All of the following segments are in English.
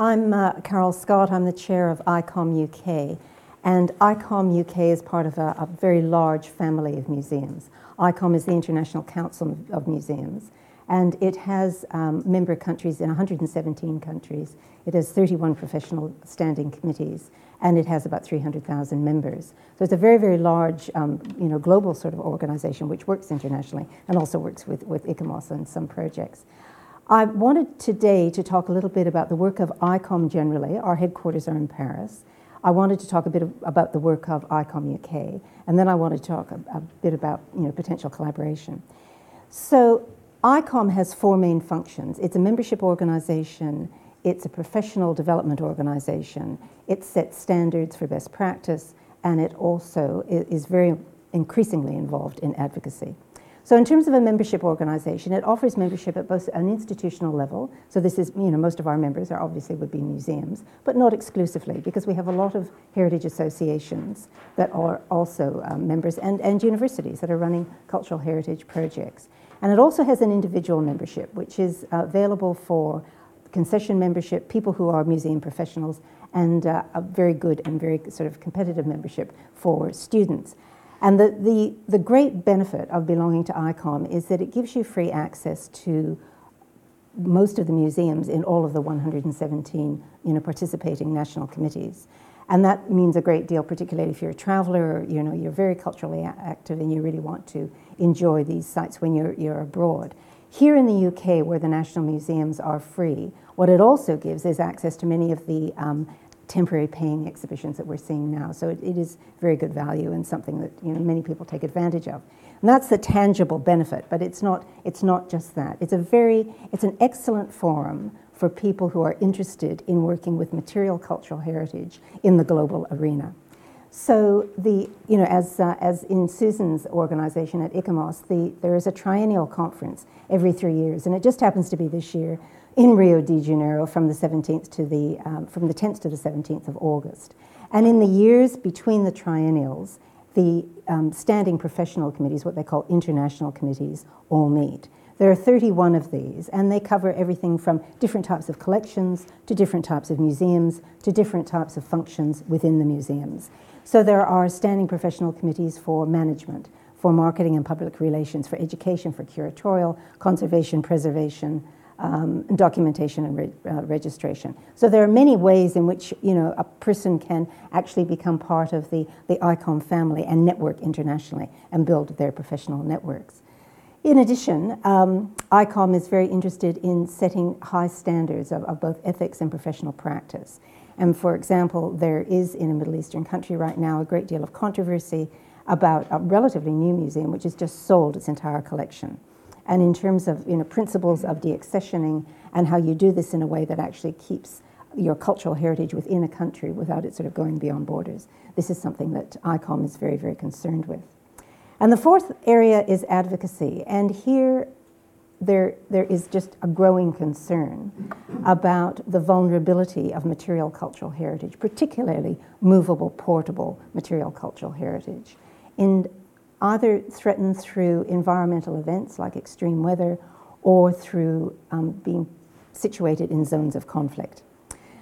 I'm uh, Carol Scott. I'm the chair of ICOM UK. And ICOM UK is part of a, a very large family of museums. ICOM is the International Council of Museums, and it has um, member countries in 117 countries. It has 31 professional standing committees, and it has about 300,000 members. So it's a very, very large, um, you know, global sort of organization which works internationally and also works with, with ICOMOS on some projects. I wanted today to talk a little bit about the work of ICOM generally. Our headquarters are in Paris. I wanted to talk a bit of, about the work of ICOM UK, and then I wanted to talk a, a bit about you know, potential collaboration. So, ICOM has four main functions it's a membership organization, it's a professional development organization, it sets standards for best practice, and it also is very increasingly involved in advocacy. So in terms of a membership organization, it offers membership at both an institutional level. So this is, you know, most of our members are obviously would be museums, but not exclusively because we have a lot of heritage associations that are also um, members and, and universities that are running cultural heritage projects. And it also has an individual membership, which is uh, available for concession membership, people who are museum professionals, and uh, a very good and very sort of competitive membership for students. And the, the, the great benefit of belonging to ICOM is that it gives you free access to most of the museums in all of the 117 you know, participating national committees. And that means a great deal, particularly if you're a traveler, you know, you're very culturally active and you really want to enjoy these sites when you're, you're abroad. Here in the UK, where the national museums are free, what it also gives is access to many of the um, temporary paying exhibitions that we're seeing now. So it, it is very good value and something that you know many people take advantage of. And that's the tangible benefit, but it's not it's not just that. It's a very it's an excellent forum for people who are interested in working with material cultural heritage in the global arena. So the you know as uh, as in Susan's organization at ICOMOS, the there is a triennial conference every three years, and it just happens to be this year in Rio de Janeiro from the 17th to the, um, from the 10th to the 17th of August. And in the years between the triennials, the um, standing professional committees, what they call international committees, all meet. There are 31 of these, and they cover everything from different types of collections to different types of museums to different types of functions within the museums. So there are standing professional committees for management, for marketing and public relations, for education, for curatorial, conservation, preservation, um, documentation and re- uh, registration. So there are many ways in which you know a person can actually become part of the, the ICOM family and network internationally and build their professional networks. In addition, um, ICOM is very interested in setting high standards of, of both ethics and professional practice. And for example, there is in a Middle Eastern country right now a great deal of controversy about a relatively new museum which has just sold its entire collection and in terms of you know, principles of deaccessioning and how you do this in a way that actually keeps your cultural heritage within a country without it sort of going beyond borders. This is something that ICOM is very, very concerned with. And the fourth area is advocacy. And here there, there is just a growing concern about the vulnerability of material cultural heritage, particularly movable, portable material cultural heritage. In either threatened through environmental events like extreme weather or through um, being situated in zones of conflict.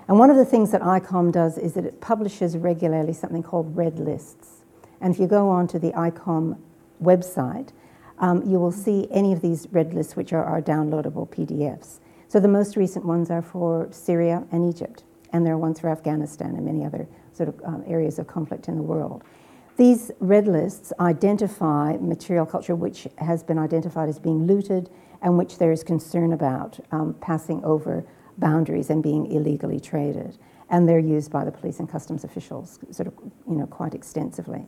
And one of the things that ICOM does is that it publishes regularly something called red lists. And if you go onto the ICOM website, um, you will see any of these red lists, which are our downloadable PDFs. So the most recent ones are for Syria and Egypt, and there are ones for Afghanistan and many other sort of um, areas of conflict in the world. These red lists identify material culture which has been identified as being looted and which there is concern about um, passing over boundaries and being illegally traded. And they're used by the police and customs officials sort of, you know, quite extensively.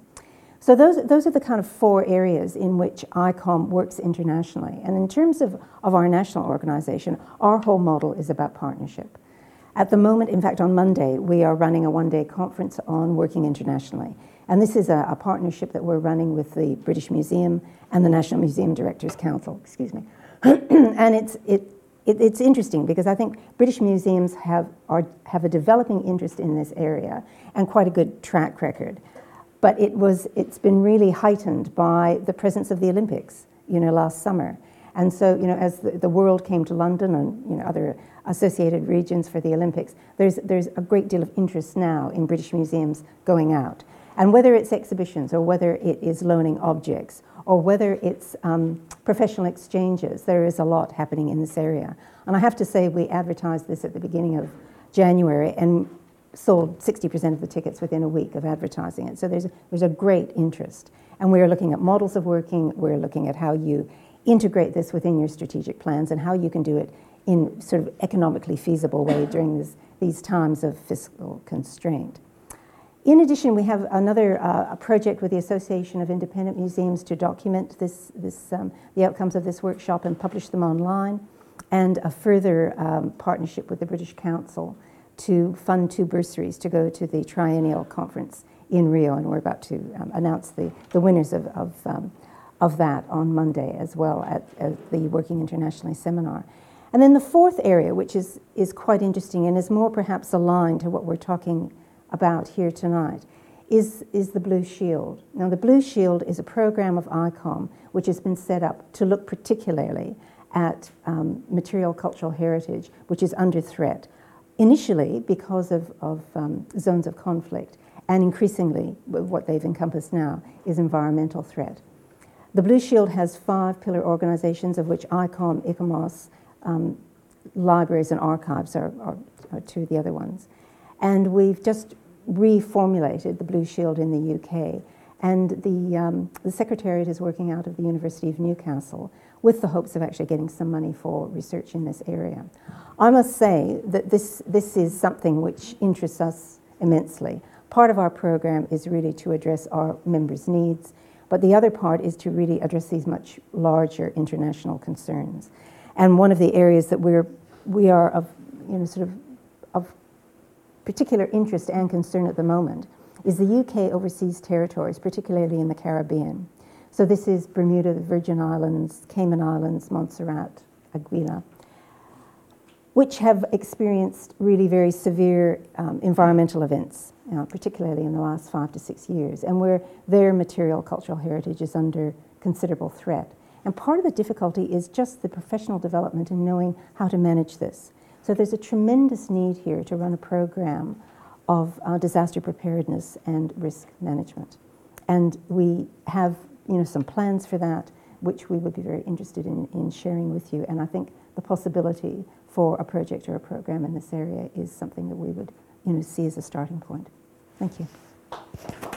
So those, those are the kind of four areas in which ICOM works internationally. And in terms of, of our national organization, our whole model is about partnership. At the moment, in fact, on Monday, we are running a one day conference on working internationally. And this is a, a, partnership that we're running with the British Museum and the National Museum Directors Council, excuse me. and it's, it, it, it's interesting because I think British museums have, are, have a developing interest in this area and quite a good track record. But it was, it's been really heightened by the presence of the Olympics, you know, last summer. And so, you know, as the, the world came to London and, you know, other associated regions for the Olympics, there's, there's a great deal of interest now in British museums going out. And whether it's exhibitions or whether it is loaning objects or whether it's um, professional exchanges, there is a lot happening in this area. And I have to say, we advertised this at the beginning of January and sold 60% of the tickets within a week of advertising it. So there's, there's a great interest. And we're looking at models of working, we're looking at how you integrate this within your strategic plans and how you can do it in sort of economically feasible way during this, these times of fiscal constraint. In addition, we have another uh, project with the Association of Independent Museums to document this, this, um, the outcomes of this workshop and publish them online, and a further um, partnership with the British Council to fund two bursaries to go to the triennial conference in Rio, and we're about to um, announce the, the winners of, of, um, of that on Monday as well at, at, the Working Internationally seminar. And then the fourth area, which is, is quite interesting and is more perhaps aligned to what we're talking about here tonight, is, is the Blue Shield. Now, the Blue Shield is a program of ICOM which has been set up to look particularly at um, material cultural heritage, which is under threat, initially because of, of um, zones of conflict, and increasingly, what they've encompassed now is environmental threat. The Blue Shield has five pillar organizations, of which ICOM, ICOMOS, um, libraries, and archives are, are, are two of the other ones. And we've just reformulated the Blue Shield in the UK. And the, um, the Secretariat is working out of the University of Newcastle with the hopes of actually getting some money for research in this area. I must say that this, this is something which interests us immensely. Part of our program is really to address our members' needs, but the other part is to really address these much larger international concerns. And one of the areas that we're, we are of, you know, sort of, of particular interest and concern at the moment is the UK overseas territories, particularly in the Caribbean. So this is Bermuda, the Virgin Islands, Cayman Islands, Montserrat, Anguilla, which have experienced really very severe um, environmental events, know, particularly in the last five to six years, and where their material cultural heritage is under considerable threat. And part of the difficulty is just the professional development in knowing how to manage this. So there's a tremendous need here to run a program of uh, disaster preparedness and risk management. And we have you know, some plans for that, which we would be very interested in, in sharing with you. And I think the possibility for a project or a program in this area is something that we would you know, see as a starting point. Thank you.